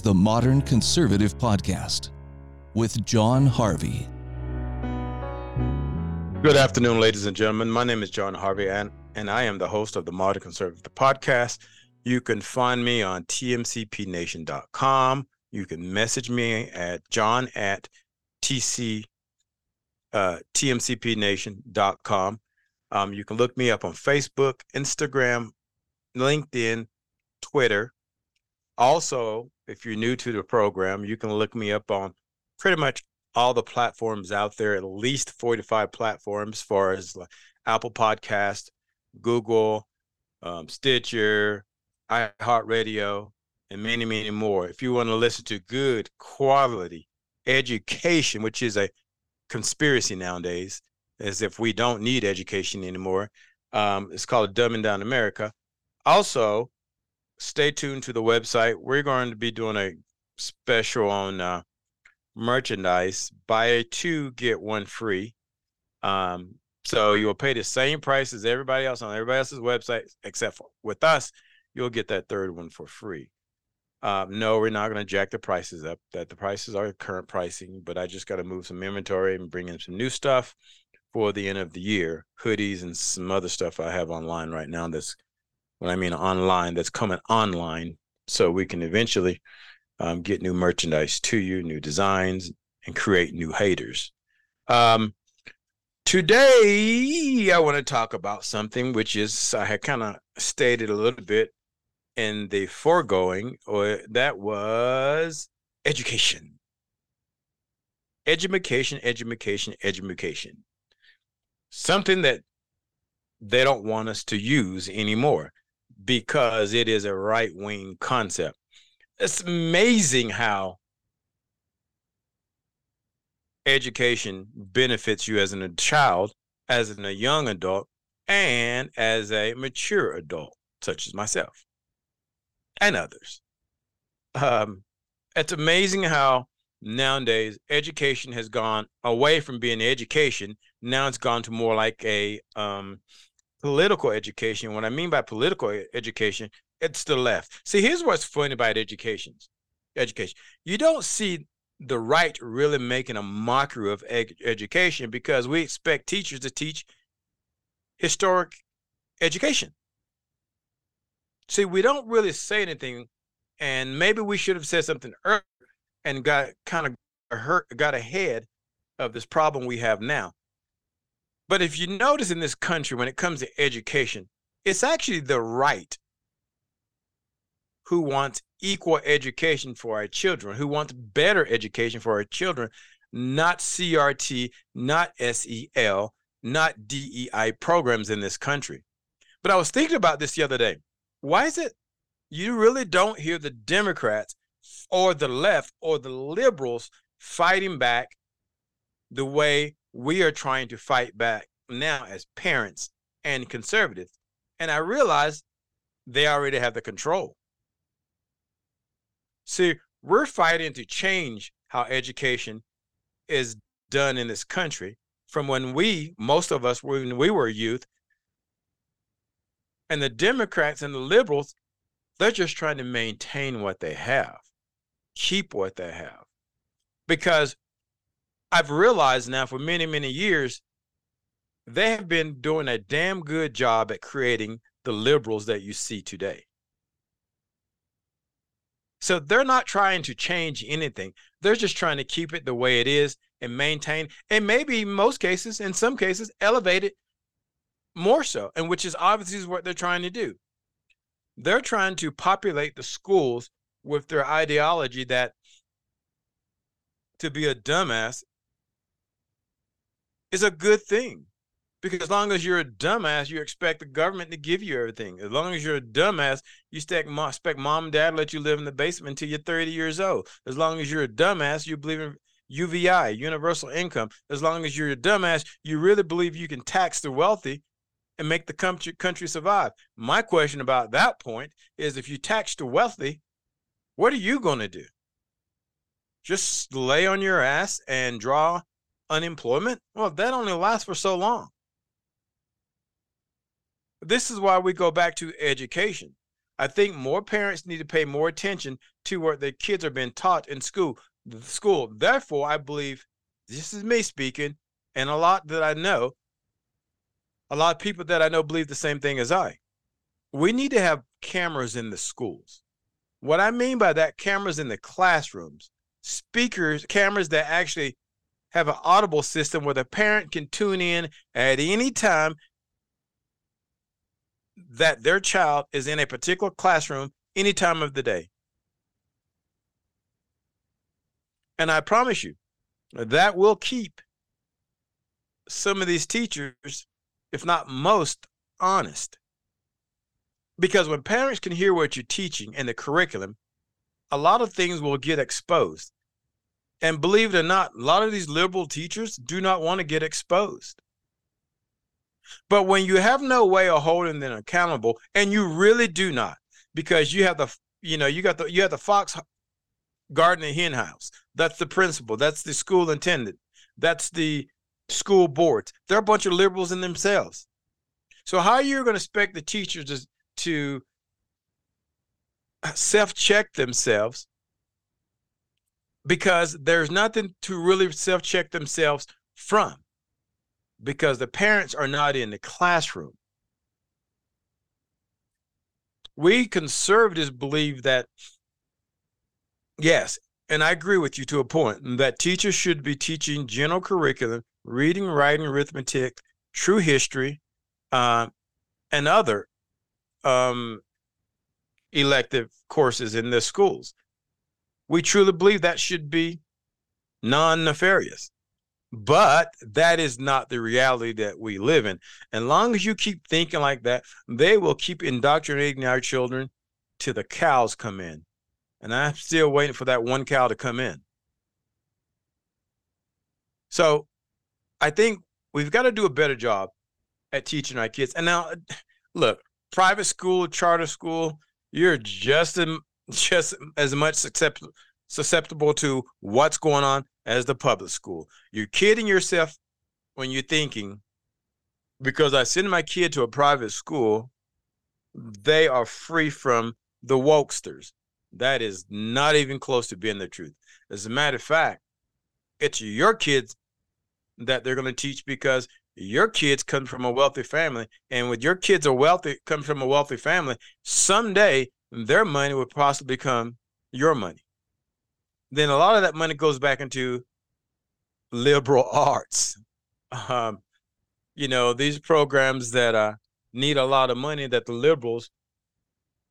the Modern Conservative Podcast with Jon Harvey. Good afternoon, ladies and gentlemen. My name is Jon Harvey, and, and I am the host of the Modern Conservative Podcast. You can find me on tmcpnation.com. You can message me at jon at tc, uh, tmcpnation.com. Um, you can look me up on Facebook, Instagram, LinkedIn, Twitter. Also, if you're new to the program, you can look me up on pretty much all the platforms out there, at least 45 platforms, as far as Apple Podcast, Google, um, Stitcher, iHeartRadio, and many, many more. If you want to listen to good quality education, which is a conspiracy nowadays, as if we don't need education anymore, um, it's called Dumbing Down America. Also, stay tuned to the website. We're going to be doing a special on uh, merchandise. Buy two, get one free. Um, so you'll pay the same price as everybody else on everybody else's website, except for with us, you'll get that third one for free. Um, no, we're not going to jack the prices up. That the prices are current pricing, but I just got to move some inventory and bring in some new stuff for the end of the year, hoodies and some other stuff I have online right now. That's when I mean online, that's coming online, so we can eventually um, get new merchandise to you, new designs, and create new haters. Um, today, I want to talk about something which is I had kind of stated a little bit in the foregoing, or that was education. Education, education, education. Something that they don't want us to use anymore because it is a right wing concept. It's amazing how education benefits you as a child, as a young adult, and as a mature adult, such as myself and others. Um, it's amazing how nowadays education has gone away from being education. Now it's gone to more like a um, political education. What I mean by political education, it's the left. See, here's what's funny about education. Education. You don't see the right really making a mockery of ed- education because we expect teachers to teach historic education. See, we don't really say anything, and maybe we should have said something earlier and got kind of hurt, got ahead of this problem we have now. But if you notice in this country, when it comes to education, it's actually the right who wants equal education for our children, who wants better education for our children, not CRT, not SEL, not DEI programs in this country. But I was thinking about this the other day. Why is it you really don't hear the Democrats or the left or the liberals fighting back the way we are trying to fight back now as parents and conservatives? And I realize they already have the control. See, we're fighting to change how education is done in this country from when we, most of us, when we were youth, and the Democrats and the liberals, they're just trying to maintain what they have, keep what they have. Because I've realized now for many, many years, they have been doing a damn good job at creating the liberals that you see today. So they're not trying to change anything. They're just trying to keep it the way it is and maintain, and maybe in most cases, in some cases, elevate it more so, and which is obviously what they're trying to do. They're trying to populate the schools with their ideology that to be a dumbass is a good thing. Because as long as you're a dumbass, you expect the government to give you everything. As long as you're a dumbass, you expect mom, and dad to let you live in the basement until you're 30 years old. As long as you're a dumbass, you believe in UBI, universal income. As long as you're a dumbass, you really believe you can tax the wealthy and make the country, country survive. My question about that point is if you tax the wealthy, what are you going to do? Just lay on your ass and draw unemployment? Well, that only lasts for so long. This is why we go back to education. I think more parents need to pay more attention to what their kids are being taught in school. School. Therefore, I believe this is me speaking, and a lot that I know, a lot of people that I know believe the same thing as I. We need to have cameras in the schools. What I mean by that, cameras in the classrooms, speakers, cameras that actually have an audible system where the parent can tune in at any time that their child is in a particular classroom any time of the day. And I promise you, that will keep some of these teachers, if not most, honest. Because when parents can hear what you're teaching and the curriculum, a lot of things will get exposed. And believe it or not, a lot of these liberal teachers do not want to get exposed. But when you have no way of holding them accountable, and you really do not, because you have the, you know, you got the, you have the fox garden and hen house. That's the principal. That's the school intendant. That's the school boards. They're a bunch of liberals in themselves. So how are you going to expect the teachers to, to uh, self-check themselves? Because there's nothing to really self-check themselves from because the parents are not in the classroom. We conservatives believe that, yes, and I agree with you to a point, that teachers should be teaching general curriculum, reading, writing, arithmetic, true history, uh, and other um, elective courses in the schools. We truly believe that should be non nefarious. But that is not the reality that we live in. And long as you keep thinking like that, they will keep indoctrinating our children till the cows come in. And I'm still waiting for that one cow to come in. So I think we've got to do a better job at teaching our kids. And now, look, private school, charter school, you're just, just as much susceptible susceptible to what's going on as the public school. You're kidding yourself when you're thinking, because I send my kid to a private school, they are free from the wokesters. That is not even close to being the truth. As a matter of fact, it's your kids that they're going to teach because your kids come from a wealthy family. And with your kids are wealthy, come from a wealthy family, someday their money would possibly become your money then a lot of that money goes back into liberal arts. Um, you know, these programs that uh, need a lot of money that the liberals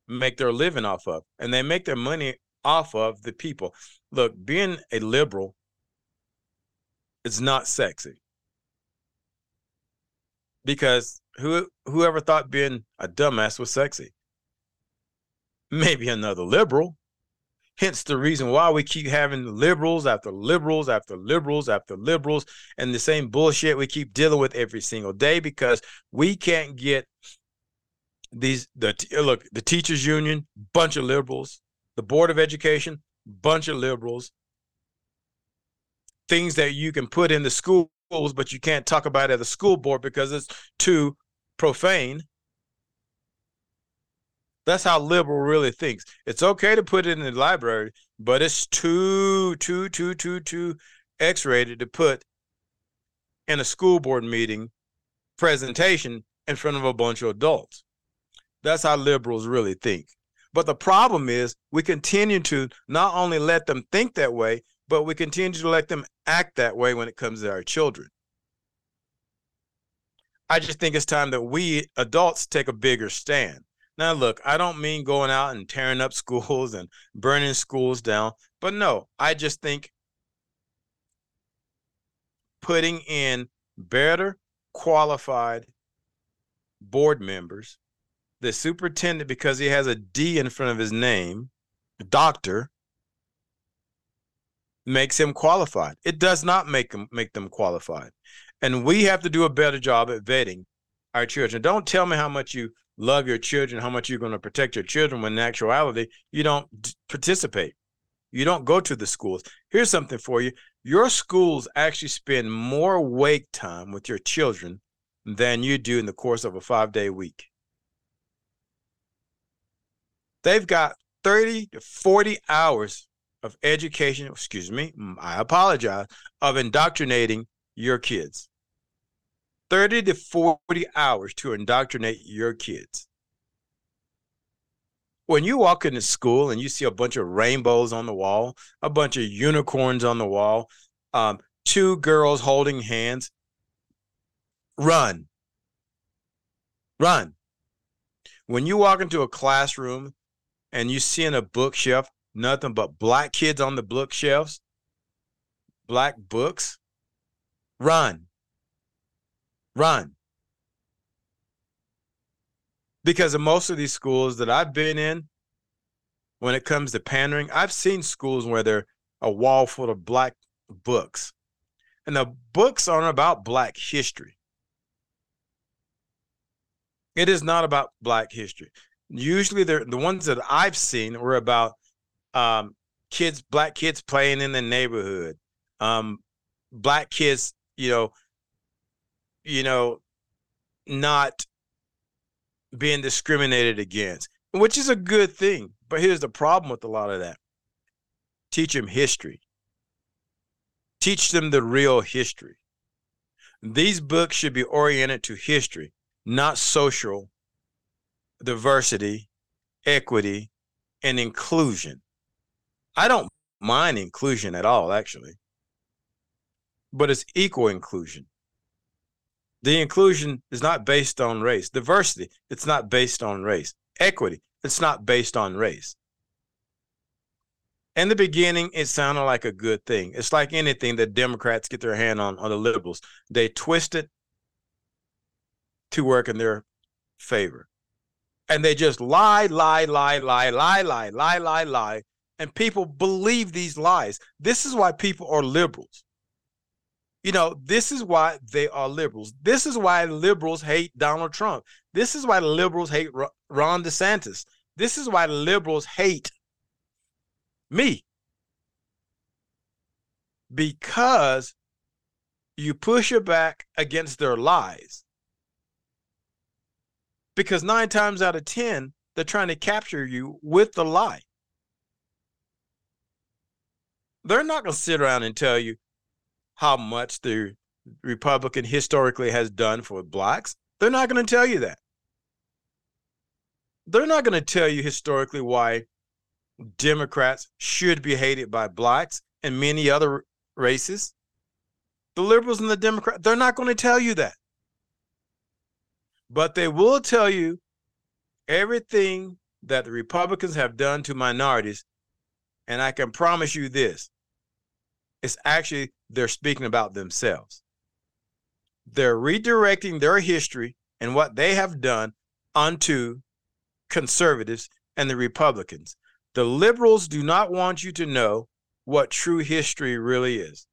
make their living off of, and they make their money off of the people. Look, being a liberal is not sexy because who whoever thought being a dumbass was sexy? Maybe another liberal. Hence the reason why we keep having liberals after liberals after liberals after liberals and the same bullshit we keep dealing with every single day because we can't get these the uh, look the teachers union bunch of liberals the board of education bunch of liberals things that you can put in the schools but you can't talk about at the school board because it's too profane that's how liberal really thinks. It's okay to put it in the library, but it's too, too, too, too, too X-rated to put in a school board meeting presentation in front of a bunch of adults. That's how liberals really think. But the problem is we continue to not only let them think that way, but we continue to let them act that way when it comes to our children. I just think it's time that we adults take a bigger stand. Now, look, I don't mean going out and tearing up schools and burning schools down, but no, I just think putting in better qualified board members, the superintendent, because he has a D in front of his name, doctor, makes him qualified. It does not make them make them qualified. And we have to do a better job at vetting our children. Don't tell me how much you love your children, how much you're going to protect your children, when in actuality, you don't participate. You don't go to the schools. Here's something for you your schools actually spend more wake time with your children than you do in the course of a five day week. they've got 30 to 40 hours of education, excuse me, I apologize, of indoctrinating your kids. 30 to 40 hours to indoctrinate your kids. When you walk into school and you see a bunch of rainbows on the wall, a bunch of unicorns on the wall, um, two girls holding hands, run. Run. When you walk into a classroom and you see in a bookshelf nothing but black kids on the bookshelves, black books, run. Run. Because in most of these schools that I've been in, when it comes to pandering, I've seen schools where they're a wall full of black books. And the books aren't about black history. It is not about black history. Usually they're the ones that I've seen were about um, kids, black kids playing in the neighborhood, um, black kids, you know, you know, not being discriminated against, which is a good thing. But here's the problem with a lot of that teach them history, teach them the real history. These books should be oriented to history, not social diversity, equity, and inclusion. I don't mind inclusion at all, actually, but it's equal inclusion. The inclusion is not based on race. Diversity, it's not based on race. Equity, it's not based on race. In the beginning, it sounded like a good thing. It's like anything that Democrats get their hand on, on the liberals. They twist it to work in their favor. And they just lie, lie, lie, lie, lie, lie, lie, lie, lie. And people believe these lies. This is why people are liberals. You know, this is why they are liberals. This is why liberals hate Donald Trump. This is why liberals hate Ron DeSantis. This is why liberals hate me. Because you push your back against their lies. Because nine times out of 10, they're trying to capture you with the lie. They're not going to sit around and tell you, how much the Republican historically has done for blacks. They're not going to tell you that. They're not going to tell you historically why Democrats should be hated by blacks and many other races. The liberals and the Democrats, they're not going to tell you that. But they will tell you everything that the Republicans have done to minorities. And I can promise you this it's actually they're speaking about themselves. They're redirecting their history and what they have done onto conservatives and the Republicans. The liberals do not want you to know what true history really is.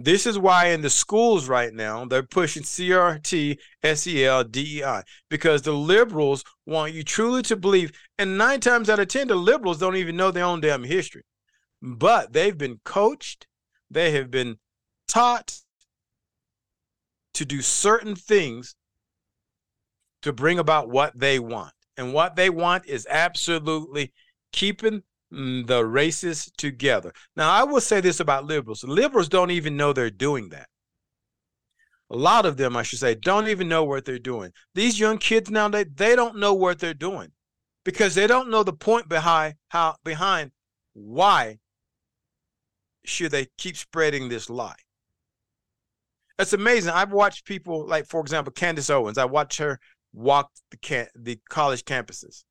This is why in the schools right now, they're pushing CRT, SEL, DEI, because the liberals want you truly to believe. And nine times out of 10, the liberals don't even know their own damn history. But they've been coached they have been taught to do certain things to bring about what they want. And what they want is absolutely keeping mm, the races together. Now, I will say this about liberals liberals don't even know they're doing that. A lot of them, I should say, don't even know what they're doing. These young kids now, they, they don't know what they're doing because they don't know the point behind how behind why should they keep spreading this lie? It's amazing. I've watched people like, for example, Candace Owens. I watched her walk the can- the college campuses.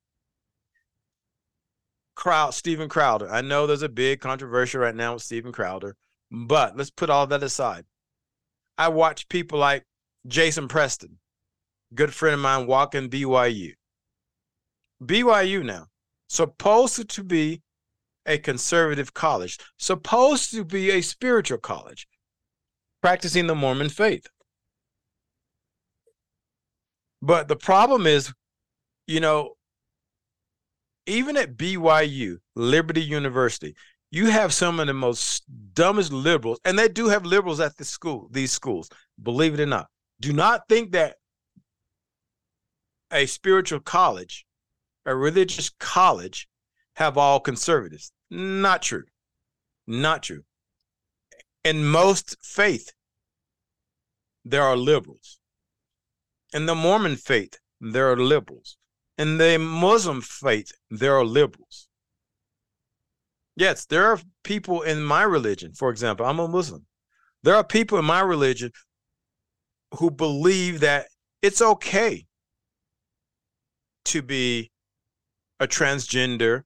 Crowd, Stephen Crowder. I know there's a big controversy right now with Stephen Crowder, but let's put all that aside. I watch people like Jason Preston, good friend of mine, walking BYU. BYU now, supposed to be a conservative college, supposed to be a spiritual college, practicing the Mormon faith. But the problem is, you know, even at BYU, Liberty University, you have some of the most dumbest liberals, and they do have liberals at the school, these schools, believe it or not. Do not think that a spiritual college a religious college have all conservatives. Not true. Not true. In most faith, there are liberals. In the Mormon faith, there are liberals. In the Muslim faith, there are liberals. Yes, there are people in my religion, for example, I'm a Muslim. There are people in my religion who believe that it's okay to be a transgender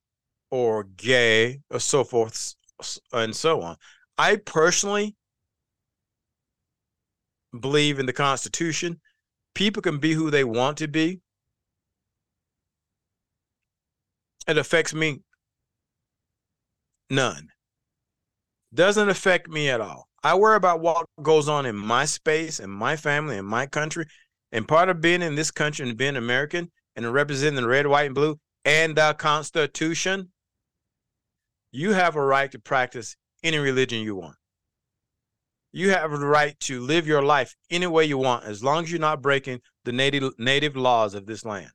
or gay or so forth and so on. I personally believe in the Constitution. People can be who they want to be. It affects me none. Doesn't affect me at all. I worry about what goes on in my space and my family and my country. And part of being in this country and being American and representing the red, white, and blue and the Constitution, you have a right to practice any religion you want. You have the right to live your life any way you want, as long as you're not breaking the native native laws of this land.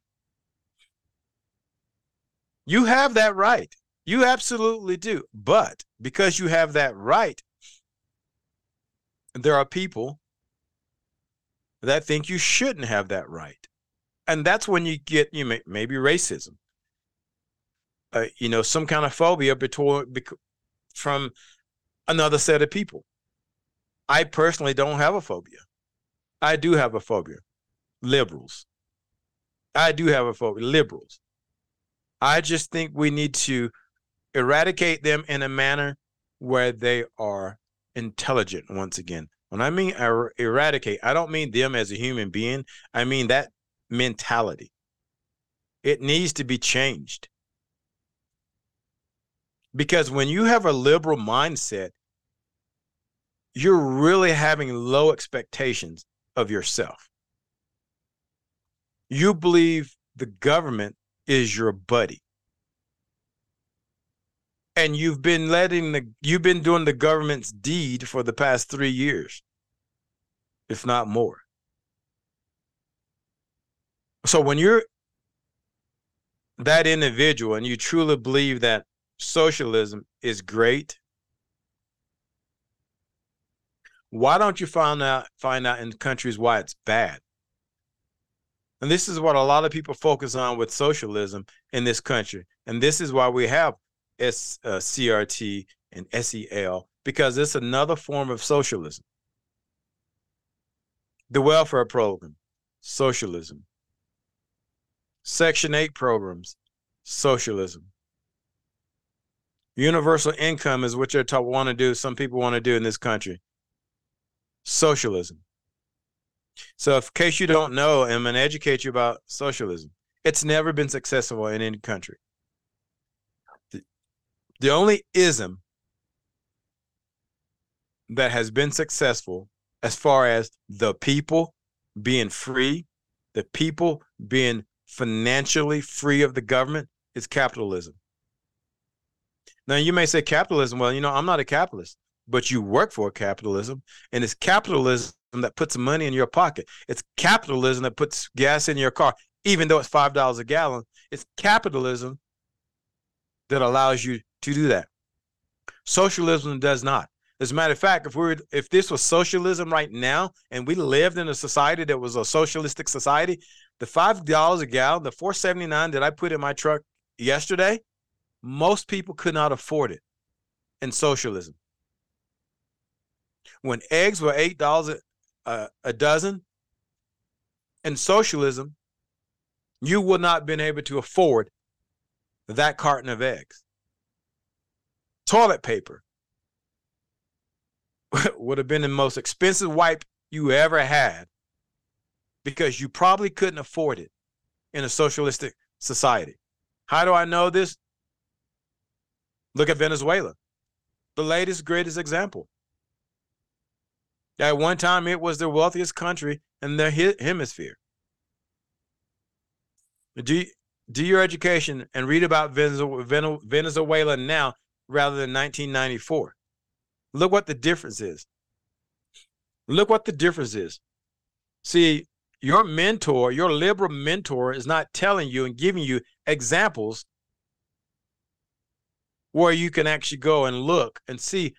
You have that right. You absolutely do. But because you have that right, there are people that think you shouldn't have that right. And that's when you get you may, maybe racism. Uh, you know, some kind of phobia between from another set of people. I personally don't have a phobia. I do have a phobia. Liberals. I do have a phobia. Liberals. I just think we need to eradicate them in a manner where they are intelligent once again. When I mean er- eradicate, I don't mean them as a human being. I mean that mentality. It needs to be changed. Because when you have a liberal mindset, you're really having low expectations of yourself. You believe the government is your buddy. And you've been letting the you've been doing the government's deed for the past 3 years if not more. So when you're that individual and you truly believe that socialism is great, why don't you find out find out in countries why it's bad? And this is what a lot of people focus on with socialism in this country. And this is why we have S, uh, CRT and SEL, because it's another form of socialism. The welfare program, socialism. Section 8 programs, socialism. Universal income is what they want to do, some people want to do in this country. Socialism. So, in case you don't know, I'm going to educate you about socialism. It's never been successful in any country. The, the only ism that has been successful as far as the people being free, the people being financially free of the government is capitalism. Now, you may say capitalism, well, you know, I'm not a capitalist, but you work for capitalism, and it's capitalism that puts money in your pocket. It's capitalism that puts gas in your car, even though it's $5 a gallon. It's capitalism that allows you to do that. Socialism does not. As a matter of fact, if we were, if this was socialism right now, and we lived in a society that was a socialistic society, the five dollars a gallon, the four seventy nine that I put in my truck yesterday, most people could not afford it in socialism. When eggs were eight dollars a, dozen, in socialism, you would not have been able to afford that carton of eggs. Toilet paper would have been the most expensive wipe you ever had because you probably couldn't afford it in a socialistic society. How do I know this? Look at Venezuela, the latest, greatest example. At one time, it was the wealthiest country in the hemisphere. Do, do your education and read about Venezuela now rather than 1994. Look what the difference is. Look what the difference is. See, your mentor, your liberal mentor, is not telling you and giving you examples where you can actually go and look and see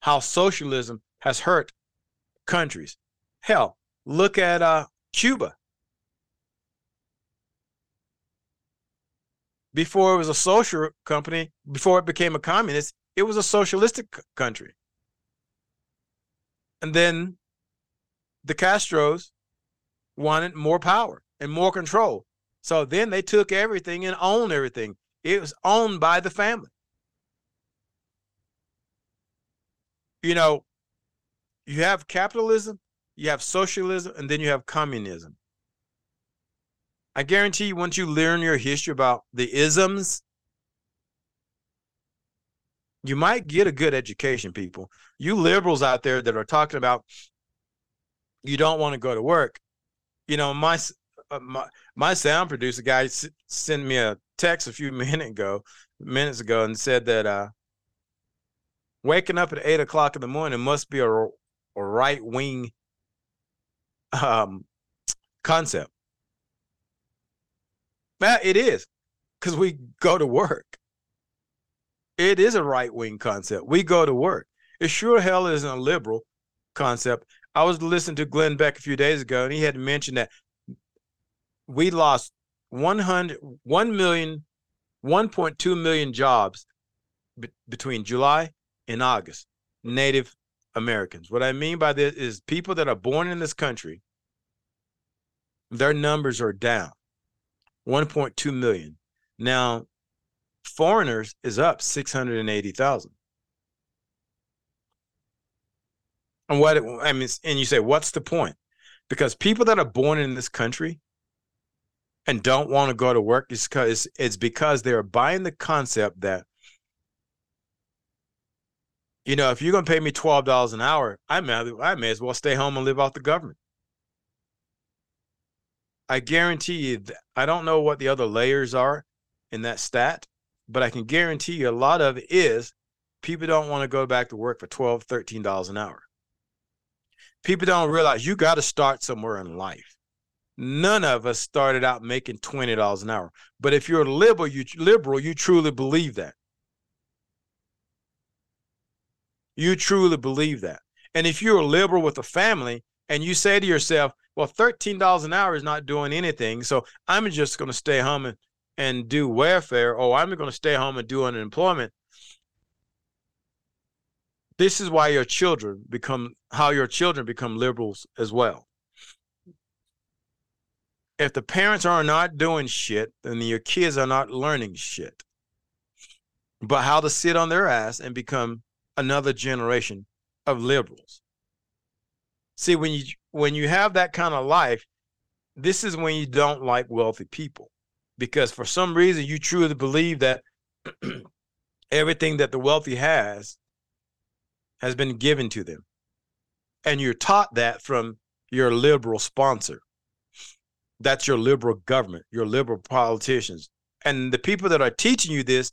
how socialism has hurt countries. Hell, look at uh, Cuba. Before it was a social company, before it became a communist, it was a socialistic country. And then the Castros wanted more power and more control. So then they took everything and owned everything. It was owned by the family. You know, you have capitalism, you have socialism, and then you have communism. I guarantee you, once you learn your history about the isms, you might get a good education, people. You liberals out there that are talking about you don't want to go to work. You know, my uh, my, my sound producer guy s- sent me a text a few minutes ago, minutes ago, and said that uh, waking up at eight o'clock in the morning must be a, a right wing um, concept. Well, it is because we go to work. It is a right wing concept. We go to work. It sure hell isn't a liberal concept. I was listening to Glenn Beck a few days ago, and he had mentioned that we lost 100, 1 million, 1.2 million jobs be- between July and August, Native Americans. What I mean by this is people that are born in this country, their numbers are down 1.2 million. Now, foreigners is up 680,000. And what I mean, and you say, what's the point? Because people that are born in this country and don't want to go to work is because it's because they're buying the concept that, you know, if you're gonna pay me twelve dollars an hour, I may I may as well stay home and live off the government. I guarantee you, that, I don't know what the other layers are in that stat, but I can guarantee you a lot of it is people don't want to go back to work for 12 13 dollars an hour people don't realize you got to start somewhere in life. None of us started out making twenty dollars an hour, but if you're liberal, you liberal, you truly believe that. You truly believe that. And if you're a liberal with a family and you say to yourself, well, $13 an hour is not doing anything. So I'm just going to stay home and, and do welfare, or I'm going to stay home and do unemployment. This is why your children become how your children become liberals as well. If the parents are not doing shit, then your kids are not learning shit. But how to sit on their ass and become another generation of liberals. See, when you when you have that kind of life, this is when you don't like wealthy people. Because for some reason you truly believe that everything that the wealthy has has been given to them. And you're taught that from your liberal sponsor. That's your liberal government, your liberal politicians. And the people that are teaching you this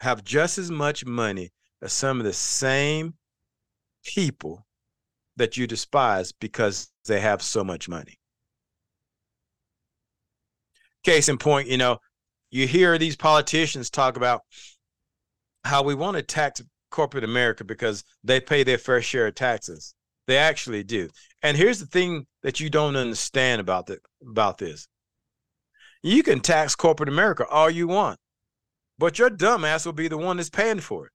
have just as much money as some of the same people that you despise because they have so much money. Case in point, you know, you hear these politicians talk about how we want to tax corporate America because they pay their fair share of taxes. They actually do. And here's the thing that you don't understand about the, about this. You can tax corporate America all you want, but your dumbass will be the one that's paying for it.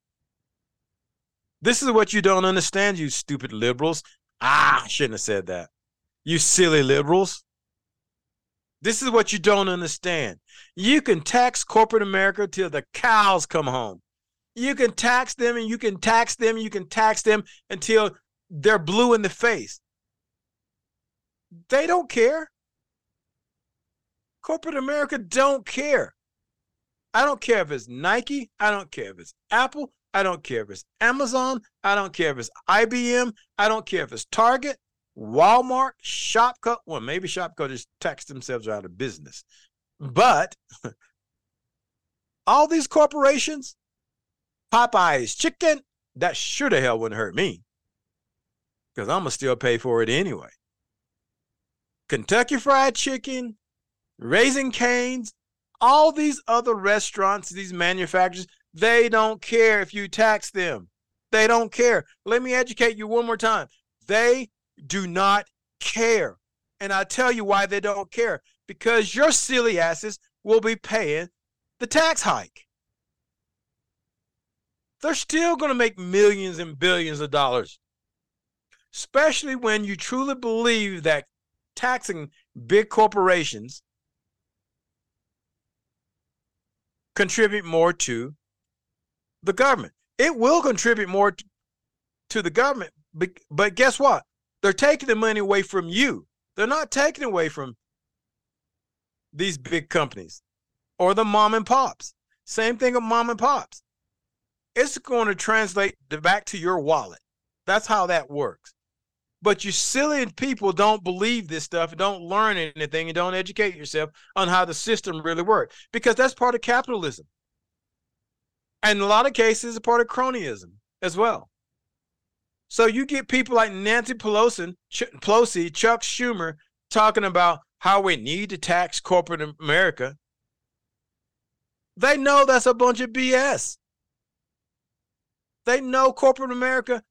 This is what you don't understand, you stupid liberals. Ah, I shouldn't have said that. You silly liberals. This is what you don't understand. You can tax corporate America till the cows come home. You can tax them and you can tax them, and you can tax them until they're blue in the face. They don't care. Corporate America don't care. I don't care if it's Nike, I don't care if it's Apple, I don't care if it's Amazon, I don't care if it's IBM, I don't care if it's Target, Walmart, Shopko. Well, maybe Shopko just taxed themselves out of business. But all these corporations, Popeye's chicken, that sure the hell wouldn't hurt me. Because I'm going to still pay for it anyway. Kentucky Fried Chicken, Raising Canes, all these other restaurants, these manufacturers, they don't care if you tax them. They don't care. Let me educate you one more time. They do not care. And I tell you why they don't care because your silly asses will be paying the tax hike. They're still going to make millions and billions of dollars, especially when you truly believe that taxing big corporations contribute more to the government. It will contribute more to the government, but, but guess what? They're taking the money away from you. They're not taking away from these big companies or the mom and pops. Same thing with mom and pops. It's going to translate back to your wallet. That's how that works. But you silly people don't believe this stuff, don't learn anything, and don't educate yourself on how the system really works because that's part of capitalism. And a lot of cases, a part of cronyism as well. So you get people like Nancy Pelosi, Ch- Pelosi, Chuck Schumer talking about how we need to tax corporate America. They know that's a bunch of BS. They know corporate America,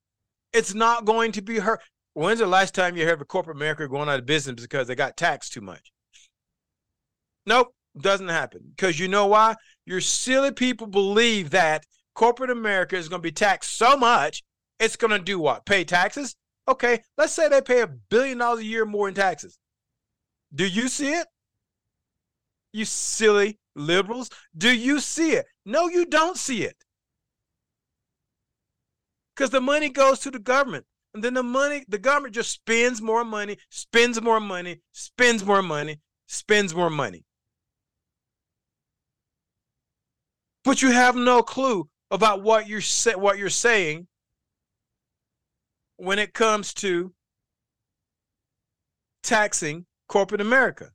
it's not going to be hurt. When's the last time you heard of corporate America going out of business because they got taxed too much? Nope, doesn't happen. Because you know why? Your silly people believe that corporate America is going to be taxed so much it's going to do what? Pay taxes? Okay, let's say they pay a billion dollars a year more in taxes. Do you see it? You silly liberals. Do you see it? No, you don't see it. Because the money goes to the government. And then the money, the government just spends more money, spends more money, spends more money, spends more money. But you have no clue about what you're what you're saying when it comes to taxing corporate America.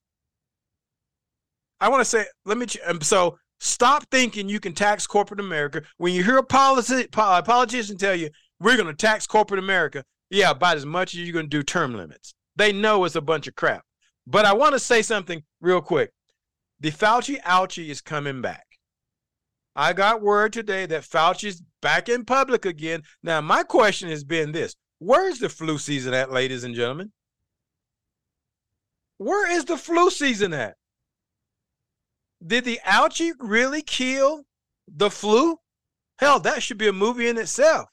I want to say, let me, um, so stop thinking you can tax corporate America. When you hear a, policy, a politician tell you, we're going to tax corporate America, yeah, about as much as you're going to do term limits. They know it's a bunch of crap. But I want to say something real quick. The Fauci ouchie is coming back. I got word today that Fauci's back in public again. Now, my question has been this Where's the flu season at, ladies and gentlemen? Where is the flu season at? Did the ouchie really kill the flu? Hell, that should be a movie in itself.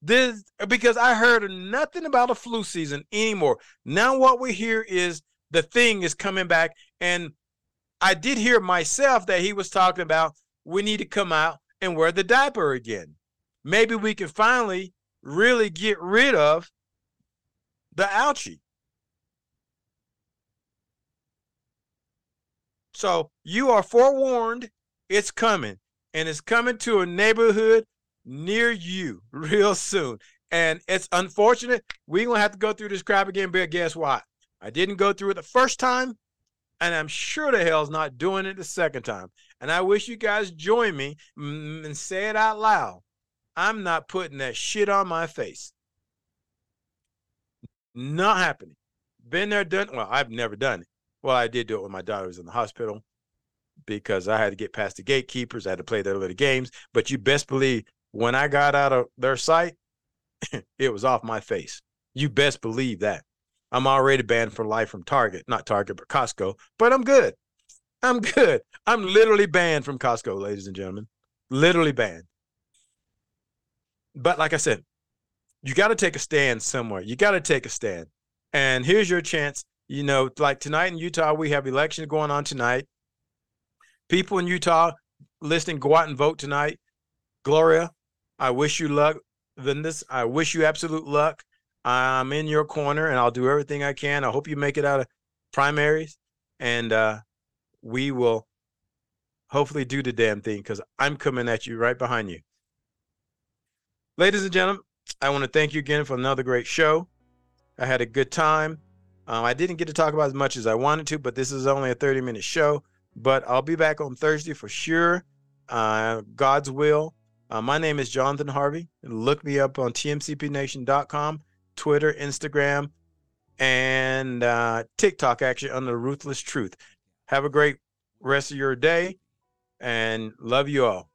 This because I heard nothing about a flu season anymore. Now what we hear is the thing is coming back, and I did hear myself that he was talking about we need to come out and wear the diaper again maybe we can finally really get rid of the ouchie. So you are forewarned, it's coming, and it's coming to a neighborhood near you real soon. And it's unfortunate. We're going to have to go through this crap again, but guess what? I didn't go through it the first time, and I'm sure the hell's not doing it the second time. And I wish you guys join me and say it out loud. I'm not putting that shit on my face. Not happening. Been there, done. Well, I've never done it. Well, I did do it when my daughter was in the hospital because I had to get past the gatekeepers. I had to play their little games. But you best believe when I got out of their sight, it was off my face. You best believe that. I'm already banned for life from Target, not Target, but Costco. But I'm good. I'm good. I'm literally banned from Costco, ladies and gentlemen. Literally banned but like I said, you got to take a stand somewhere. You got to take a stand. And here's your chance. You know, like tonight in Utah, we have elections going on tonight. People in Utah listening, go out and vote tonight. Gloria, I wish you luck. Vindas, I wish you absolute luck. I'm in your corner and I'll do everything I can. I hope you make it out of primaries and uh, we will hopefully do the damn thing because I'm coming at you right behind you. Ladies and gentlemen, I want to thank you again for another great show. I had a good time. Um, I didn't get to talk about as much as I wanted to, but this is only a 30 minute show. But I'll be back on Thursday for sure. Uh, God's will. Uh, my name is Jonathan Harvey. Look me up on tmcpnation.com, Twitter, Instagram, and uh, TikTok actually under Ruthless Truth. Have a great rest of your day and love you all.